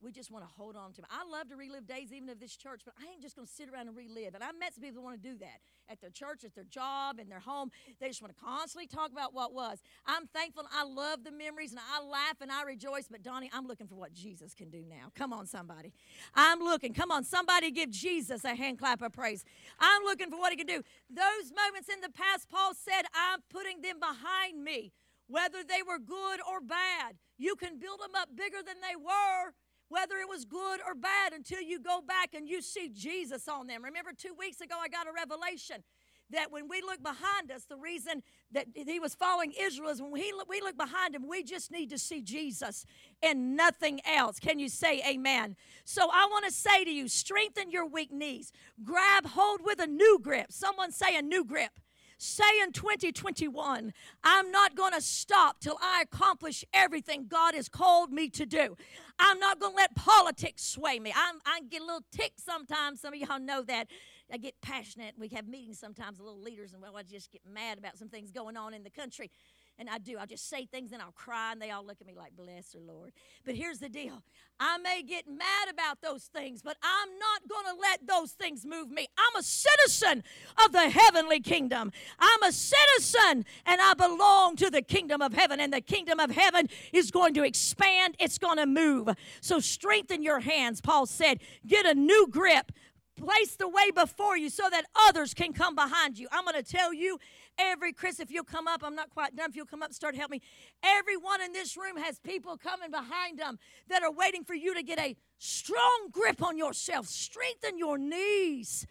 we just want to hold on to. I love to relive days even of this church, but I ain't just going to sit around and relive. And I met some people that want to do that at their church, at their job, in their home. They just want to constantly talk about what was. I'm thankful. I love the memories, and I laugh and I rejoice. But Donnie, I'm looking for what Jesus can do now. Come on, somebody. I'm looking. Come on, somebody give Jesus a hand clap of praise. I'm looking for what he can do. Those moments in the past, Paul said, I'm putting them behind me, whether they were good or bad. You can build them up bigger than they were whether it was good or bad, until you go back and you see Jesus on them. Remember, two weeks ago, I got a revelation that when we look behind us, the reason that he was following Israel is when look, we look behind him, we just need to see Jesus and nothing else. Can you say amen? So I want to say to you strengthen your weak knees, grab hold with a new grip. Someone say a new grip say in 2021, I'm not going to stop till I accomplish everything God has called me to do. I'm not going to let politics sway me. I'm, I get a little tick sometimes. Some of y'all know that. I get passionate. We have meetings sometimes, a little leaders, and well, I just get mad about some things going on in the country. And I do. I'll just say things and I'll cry, and they all look at me like, bless her, Lord. But here's the deal I may get mad about those things, but I'm not going to let those things move me. I'm a citizen of the heavenly kingdom. I'm a citizen, and I belong to the kingdom of heaven. And the kingdom of heaven is going to expand, it's going to move. So strengthen your hands, Paul said. Get a new grip place the way before you so that others can come behind you. I'm going to tell you Every Chris, if you'll come up, I'm not quite done. If you'll come up, start help me. Everyone in this room has people coming behind them that are waiting for you to get a strong grip on yourself. Strengthen your knees.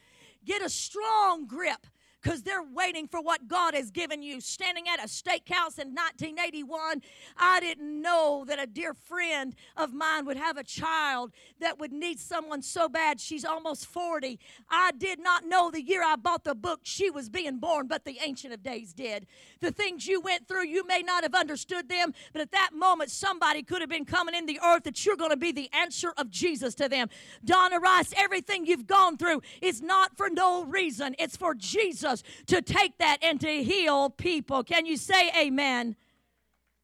Get a strong grip because they're waiting for what God has given you. Standing at a steakhouse in 1981, I didn't know that a dear friend of mine would have a child that would need someone so bad. She's almost 40. I did not know the year I bought the book she was being born, but the Ancient of Days did. The things you went through, you may not have understood them, but at that moment, somebody could have been coming in the earth that you're going to be the answer of Jesus to them. Donna Rice, everything you've gone through is not for no reason, it's for Jesus to take that and to heal people. Can you say amen?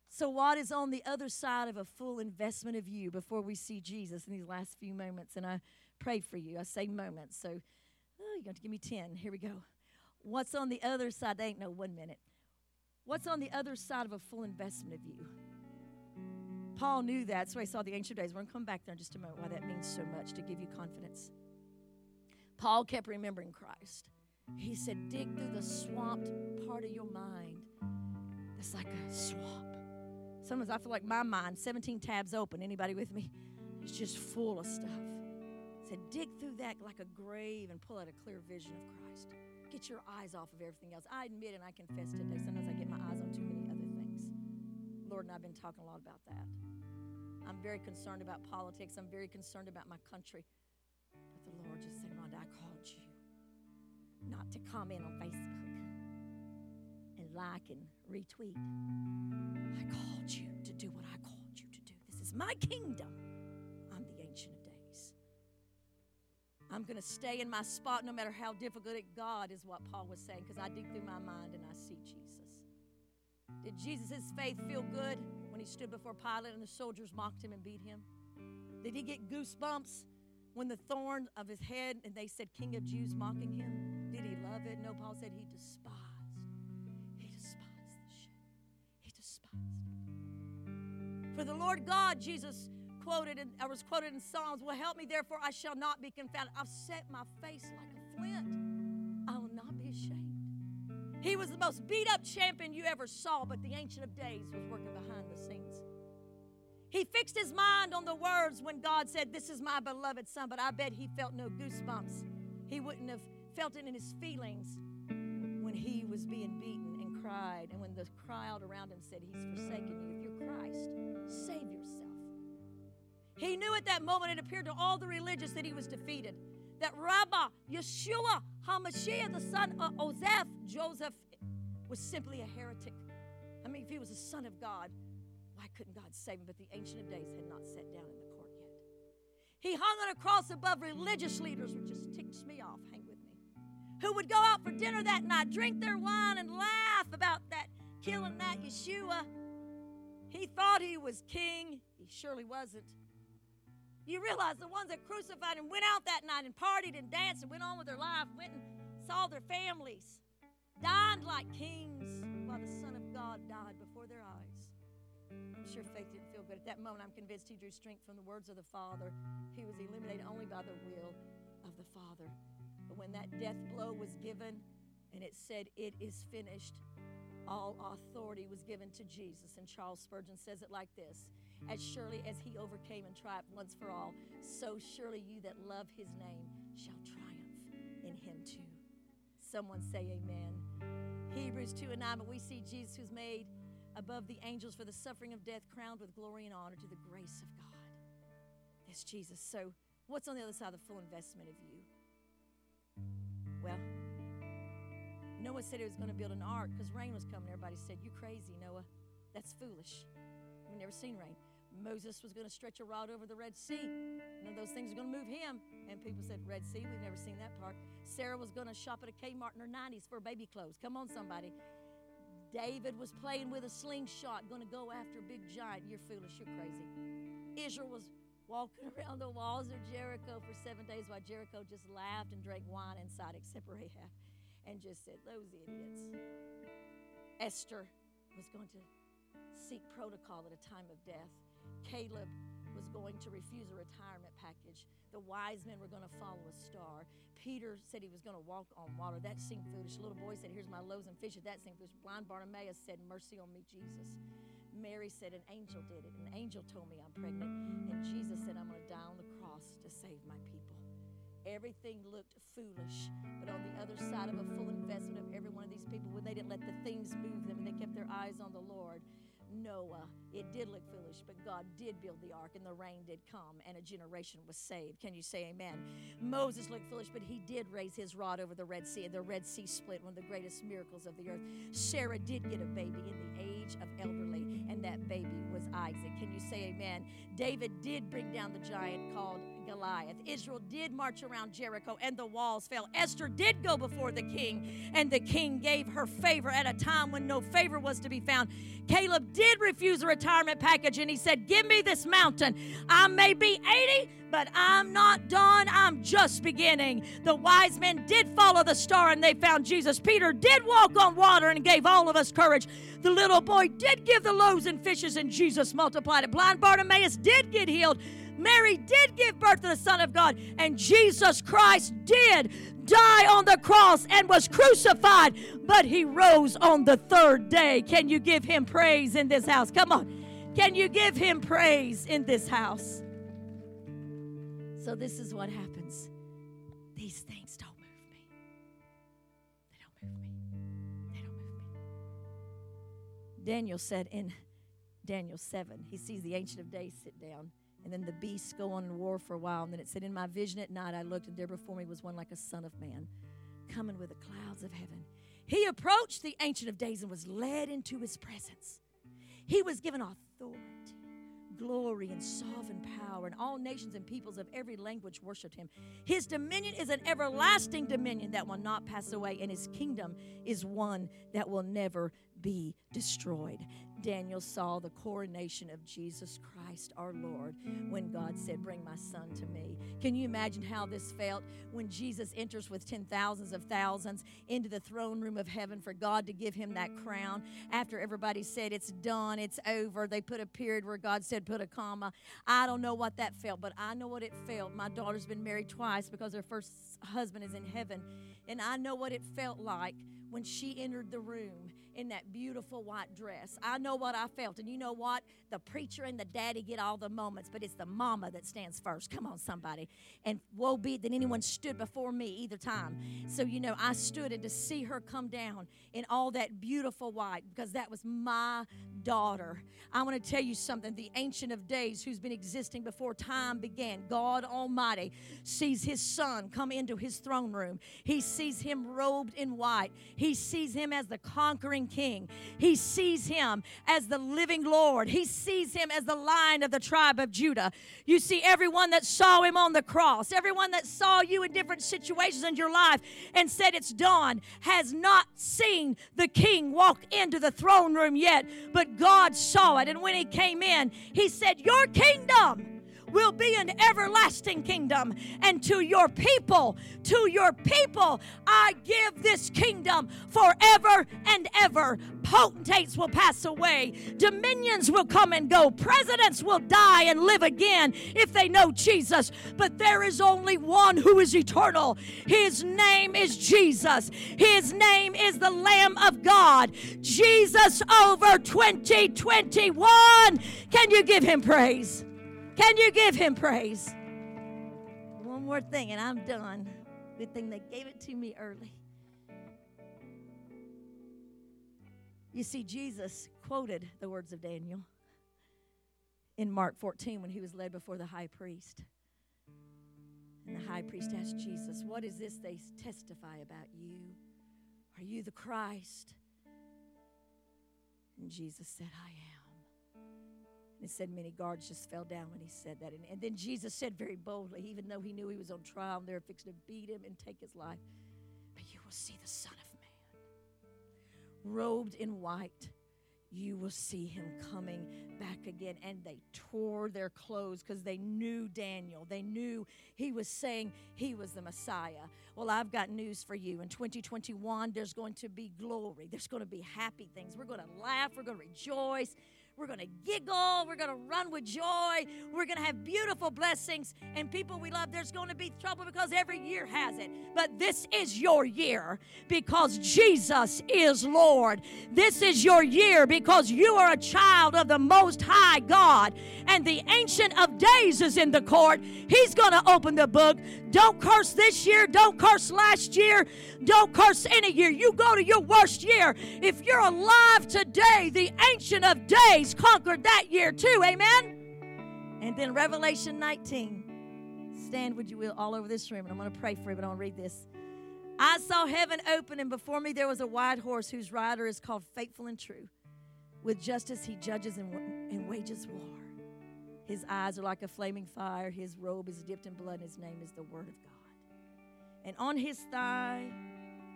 So, what is on the other side of a full investment of you before we see Jesus in these last few moments? And I pray for you. I say moments. So, oh, you're going to give me 10. Here we go. What's on the other side? They ain't no one minute. What's on the other side of a full investment of you? Paul knew that, so he saw the ancient days. We're going to come back there in just a moment why that means so much to give you confidence. Paul kept remembering Christ. He said, dig through the swamped part of your mind. That's like a swamp. Sometimes I feel like my mind, 17 tabs open. Anybody with me? It's just full of stuff. He said, dig through that like a grave and pull out a clear vision of Christ. Get your eyes off of everything else. I admit and I confess today, sometimes I get my eyes on too many other things. Lord and I've been talking a lot about that. I'm very concerned about politics. I'm very concerned about my country. But the Lord just said, Rhonda, I called you not to comment on Facebook and like and retweet. I called you to do what I called you to do. This is my kingdom. I'm the Ancient of Days. I'm going to stay in my spot no matter how difficult it God is what Paul was saying because I dig through my mind and I see Jesus. Did Jesus' faith feel good when he stood before Pilate and the soldiers mocked him and beat him? Did he get goosebumps when the thorn of his head and they said, King of Jews, mocking him? Did he love it? No, Paul said he despised. He despised the shame. He despised it. For the Lord God, Jesus quoted, and I was quoted in Psalms, will help me, therefore I shall not be confounded. I've set my face like a flint. I will not be ashamed. He was the most beat up champion you ever saw, but the Ancient of Days was working behind the scenes. He fixed his mind on the words when God said, This is my beloved son, but I bet he felt no goosebumps. He wouldn't have felt it in his feelings when he was being beaten and cried, and when the crowd around him said, He's forsaken you. If you're Christ, save yourself. He knew at that moment it appeared to all the religious that he was defeated. That Rabbi Yeshua HaMashiach, the son of Joseph, Joseph, was simply a heretic. I mean, if he was a son of God, why couldn't God save him? But the Ancient of Days had not sat down in the court yet. He hung on a cross above religious leaders, which just ticks me off. Hang with me. Who would go out for dinner that night, drink their wine, and laugh about that killing that Yeshua. He thought he was king. He surely wasn't. You realize the ones that crucified him went out that night and partied and danced and went on with their life, went and saw their families, dined like kings while the Son of God died before. I'm sure faith didn't feel good. At that moment, I'm convinced he drew strength from the words of the Father. He was eliminated only by the will of the Father. But when that death blow was given and it said, It is finished, all authority was given to Jesus. And Charles Spurgeon says it like this As surely as he overcame and triumphed once for all, so surely you that love his name shall triumph in him too. Someone say amen. Hebrews 2 and 9, but we see Jesus who's made above the angels for the suffering of death, crowned with glory and honor to the grace of God. That's Jesus. So, what's on the other side of the full investment of you? Well, Noah said he was going to build an ark because rain was coming. Everybody said, You crazy, Noah. That's foolish. We've never seen rain. Moses was going to stretch a rod over the Red Sea. None of those things are going to move him. And people said, Red Sea, we've never seen that part. Sarah was going to shop at a Kmart in her 90s for baby clothes. Come on, somebody. David was playing with a slingshot, going to go after a big giant. You're foolish. You're crazy. Israel was walking (laughs) around the walls of Jericho for seven days while Jericho just laughed and drank wine inside, except Rahab and just said, Those idiots. Esther was going to seek protocol at a time of death. Caleb was going to refuse a retirement package. The wise men were going to follow a star. Peter said he was going to walk on water. That seemed foolish. Little boy said, Here's my loaves and fishes. That seemed foolish. Blind Bartimaeus said, Mercy on me, Jesus. Mary said, An angel did it. An angel told me I'm pregnant. And Jesus said, I'm going to die on the cross to save my people. Everything looked foolish. But on the other side of a full investment of every one of these people, when they didn't let the things move them and they kept their eyes on the Lord, Noah, it did look foolish, but God did build the ark and the rain did come and a generation was saved. Can you say amen? Moses looked foolish, but he did raise his rod over the Red Sea and the Red Sea split, one of the greatest miracles of the earth. Sarah did get a baby in the age of elderly, and that baby was Isaac. Can you say amen? David did bring down the giant called Goliath. Israel did march around Jericho and the walls fell. Esther did go before the king, and the king gave her favor at a time when no favor was to be found. Caleb did refuse a retirement package and he said, Give me this mountain. I may be 80, but I'm not done. I'm just beginning. The wise men did follow the star and they found Jesus. Peter did walk on water and gave all of us courage. The little boy did give the loaves and fishes and Jesus multiplied it. Blind Bartimaeus did get healed. Mary did give birth to the Son of God, and Jesus Christ did die on the cross and was crucified, but he rose on the third day. Can you give him praise in this house? Come on. Can you give him praise in this house? So, this is what happens. These things don't move me. They don't move me. They don't move me. Daniel said in Daniel 7, he sees the Ancient of Days sit down. And then the beasts go on in war for a while. And then it said, In my vision at night, I looked, and there before me was one like a son of man, coming with the clouds of heaven. He approached the Ancient of Days and was led into his presence. He was given authority, glory, and sovereign power, and all nations and peoples of every language worshiped him. His dominion is an everlasting dominion that will not pass away, and his kingdom is one that will never be destroyed. Daniel saw the coronation of Jesus Christ our Lord when God said, Bring my son to me. Can you imagine how this felt when Jesus enters with ten thousands of thousands into the throne room of heaven for God to give him that crown? After everybody said, It's done, it's over, they put a period where God said, Put a comma. I don't know what that felt, but I know what it felt. My daughter's been married twice because her first husband is in heaven. And I know what it felt like when she entered the room in that beautiful white dress. I know what I felt. And you know what? The preacher and the daddy get all the moments, but it's the mama that stands first. Come on, somebody. And woe be that anyone stood before me either time. So, you know, I stood and to see her come down in all that beautiful white because that was my daughter. I want to tell you something. The Ancient of Days, who's been existing before time began, God Almighty, sees his son come into his throne room. He sees him robed in white. He sees him as the conquering king. He sees him as the living Lord. He sees him as the lion of the tribe of Judah. You see, everyone that saw him on the cross, everyone that saw you in different situations in your life and said it's done, has not seen the king walk into the throne room yet, but God saw it. And when he came in, he said, Your kingdom will be an everlasting kingdom. And to your people, to your people, I give this kingdom forever and ever. Potentates will pass away, dominions will come and go, presidents will die and live again if they know Jesus. But there is only one who is eternal. His name is Jesus, His name is the Lamb of God. Jesus over 2021. Can you give Him praise? Can you give him praise? One more thing, and I'm done. Good thing they gave it to me early. You see, Jesus quoted the words of Daniel in Mark 14 when he was led before the high priest. And the high priest asked Jesus, What is this they testify about you? Are you the Christ? And Jesus said, I am. It said many guards just fell down when he said that. And, and then Jesus said very boldly, even though he knew he was on trial and they were fixing to beat him and take his life, but you will see the Son of Man robed in white. You will see him coming back again. And they tore their clothes because they knew Daniel. They knew he was saying he was the Messiah. Well, I've got news for you. In 2021, there's going to be glory, there's going to be happy things. We're going to laugh, we're going to rejoice. We're going to giggle. We're going to run with joy. We're going to have beautiful blessings. And people we love, there's going to be trouble because every year has it. But this is your year because Jesus is Lord. This is your year because you are a child of the Most High God. And the Ancient of Days is in the court. He's going to open the book. Don't curse this year. Don't curse last year. Don't curse any year. You go to your worst year. If you're alive today, the Ancient of Days conquered that year too. Amen. And then Revelation 19. Stand, would you will, all over this room. And I'm going to pray for you, but I'll read this. I saw heaven open, and before me there was a white horse whose rider is called Faithful and True. With justice he judges and, and wages war. His eyes are like a flaming fire. His robe is dipped in blood. And his name is the Word of God. And on his thigh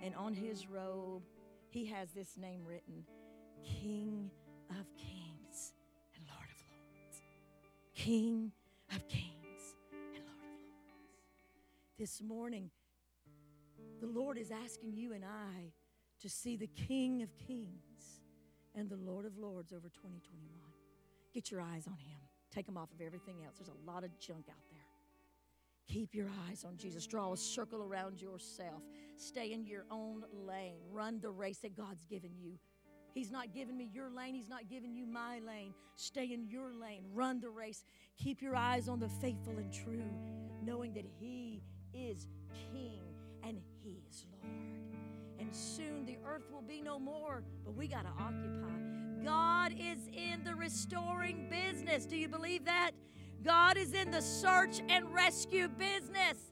and on his robe, he has this name written King of Kings. King of kings and Lord of lords. This morning, the Lord is asking you and I to see the King of kings and the Lord of lords over 2021. Get your eyes on him. Take them off of everything else. There's a lot of junk out there. Keep your eyes on Jesus. Draw a circle around yourself. Stay in your own lane. Run the race that God's given you. He's not giving me your lane. He's not giving you my lane. Stay in your lane. Run the race. Keep your eyes on the faithful and true, knowing that He is King and He is Lord. And soon the earth will be no more, but we got to occupy. God is in the restoring business. Do you believe that? God is in the search and rescue business.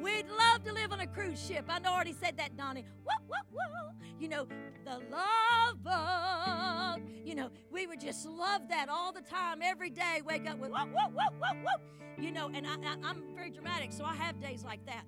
We'd love to live on a cruise ship. I already said that, Donnie. Whoa, whoa, whoa. You know, the love boat. You know, we would just love that all the time, every day. Wake up with whoa, whoa, whoa, whoa, whoa. You know, and I, I, I'm very dramatic, so I have days like that.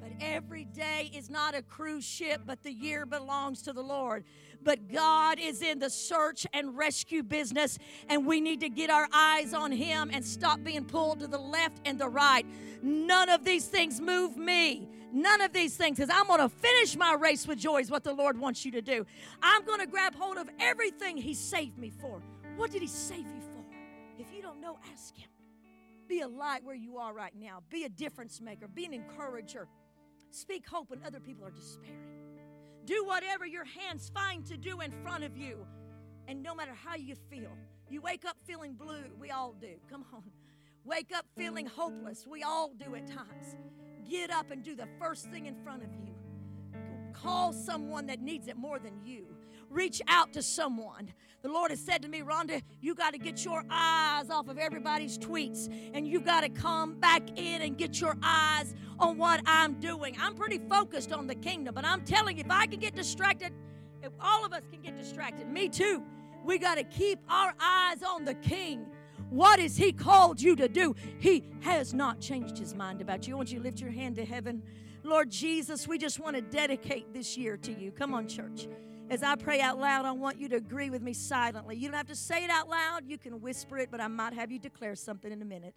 But every day is not a cruise ship, but the year belongs to the Lord. But God is in the search and rescue business, and we need to get our eyes on Him and stop being pulled to the left and the right. None of these things move me. None of these things, because I'm going to finish my race with joy, is what the Lord wants you to do. I'm going to grab hold of everything He saved me for. What did He save you for? If you don't know, ask Him. Be a light where you are right now, be a difference maker, be an encourager. Speak hope when other people are despairing. Do whatever your hands find to do in front of you. And no matter how you feel, you wake up feeling blue. We all do. Come on. Wake up feeling hopeless. We all do at times. Get up and do the first thing in front of you. Call someone that needs it more than you. Reach out to someone. The Lord has said to me, Rhonda, you got to get your eyes off of everybody's tweets and you got to come back in and get your eyes on what I'm doing. I'm pretty focused on the kingdom, but I'm telling you, if I can get distracted, if all of us can get distracted, me too, we got to keep our eyes on the King. What has He called you to do? He has not changed His mind about you. I want you to lift your hand to heaven. Lord Jesus, we just want to dedicate this year to you. Come on, church. As I pray out loud, I want you to agree with me silently. You don't have to say it out loud, you can whisper it, but I might have you declare something in a minute.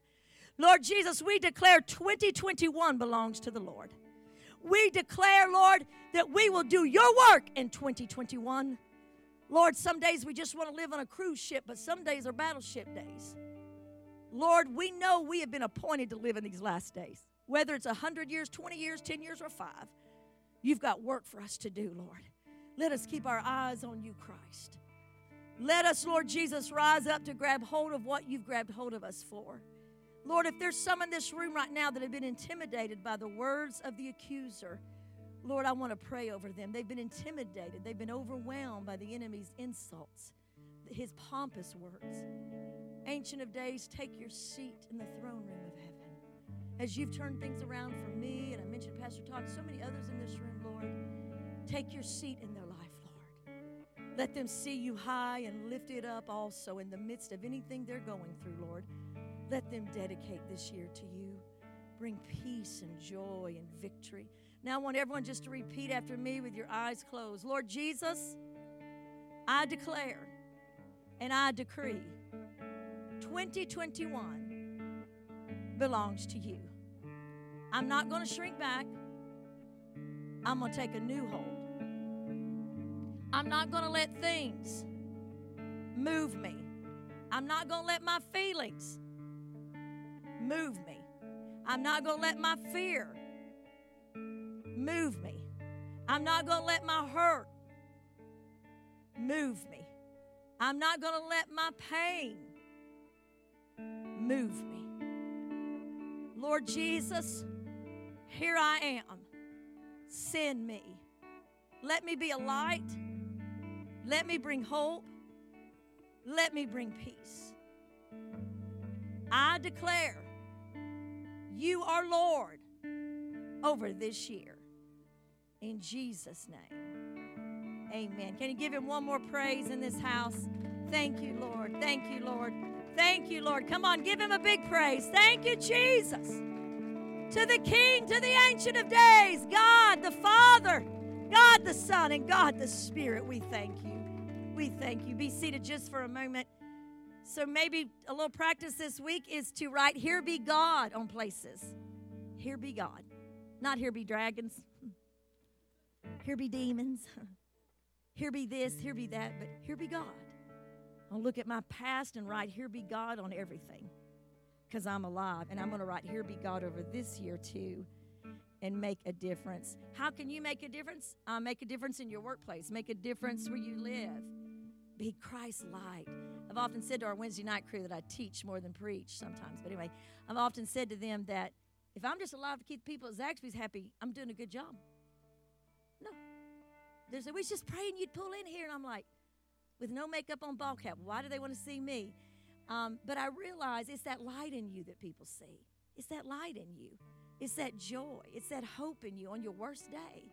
Lord Jesus, we declare 2021 belongs to the Lord. We declare, Lord, that we will do your work in 2021. Lord, some days we just want to live on a cruise ship, but some days are battleship days. Lord, we know we have been appointed to live in these last days. Whether it's 100 years, 20 years, 10 years, or five, you've got work for us to do, Lord. Let us keep our eyes on you, Christ. Let us, Lord Jesus, rise up to grab hold of what you've grabbed hold of us for. Lord, if there's some in this room right now that have been intimidated by the words of the accuser, Lord, I want to pray over them. They've been intimidated, they've been overwhelmed by the enemy's insults, his pompous words. Ancient of Days, take your seat in the throne room of heaven. As you've turned things around for me, and I mentioned Pastor Todd, so many others in this room, Lord, take your seat in. Let them see you high and lifted up also in the midst of anything they're going through, Lord. Let them dedicate this year to you. Bring peace and joy and victory. Now, I want everyone just to repeat after me with your eyes closed Lord Jesus, I declare and I decree 2021 belongs to you. I'm not going to shrink back. I'm going to take a new hold. I'm not going to let things move me. I'm not going to let my feelings move me. I'm not going to let my fear move me. I'm not going to let my hurt move me. I'm not going to let my pain move me. Lord Jesus, here I am. Send me. Let me be a light. Let me bring hope. Let me bring peace. I declare you are Lord over this year. In Jesus' name. Amen. Can you give him one more praise in this house? Thank you, Lord. Thank you, Lord. Thank you, Lord. Come on, give him a big praise. Thank you, Jesus. To the King, to the Ancient of Days, God the Father, God the Son, and God the Spirit, we thank you. We thank you. Be seated just for a moment. So, maybe a little practice this week is to write, Here be God on places. Here be God. Not here be dragons. (laughs) Here be demons. (laughs) Here be this, here be that, but here be God. I'll look at my past and write, Here be God on everything because I'm alive. And I'm going to write, Here be God over this year too and make a difference. How can you make a difference? Uh, make a difference in your workplace, make a difference where you live. Be Christ like. I've often said to our Wednesday night crew that I teach more than preach sometimes. But anyway, I've often said to them that if I'm just alive to keep people at Zaxby's happy, I'm doing a good job. No. They say, we was just praying you'd pull in here. And I'm like, with no makeup on, ball cap. Why do they want to see me? Um, but I realize it's that light in you that people see. It's that light in you. It's that joy. It's that hope in you on your worst day.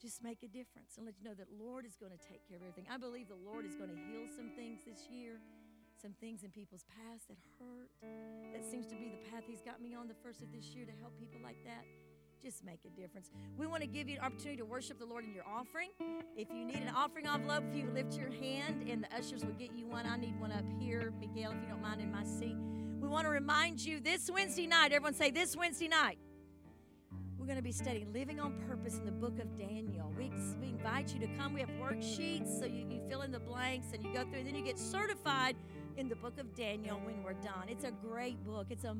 Just make a difference and let you know that Lord is going to take care of everything. I believe the Lord is going to heal some things this year, some things in people's past that hurt. That seems to be the path He's got me on the first of this year to help people like that just make a difference. We want to give you an opportunity to worship the Lord in your offering. If you need an offering envelope, if you lift your hand and the ushers will get you one. I need one up here, Miguel, if you don't mind, in my seat. We want to remind you this Wednesday night, everyone say this Wednesday night, we're going to be studying Living on Purpose in the book of Daniel. We, we invite you to come. We have worksheets, so you, you fill in the blanks and you go through, and then you get certified in the book of Daniel when we're done. It's a great book. It's a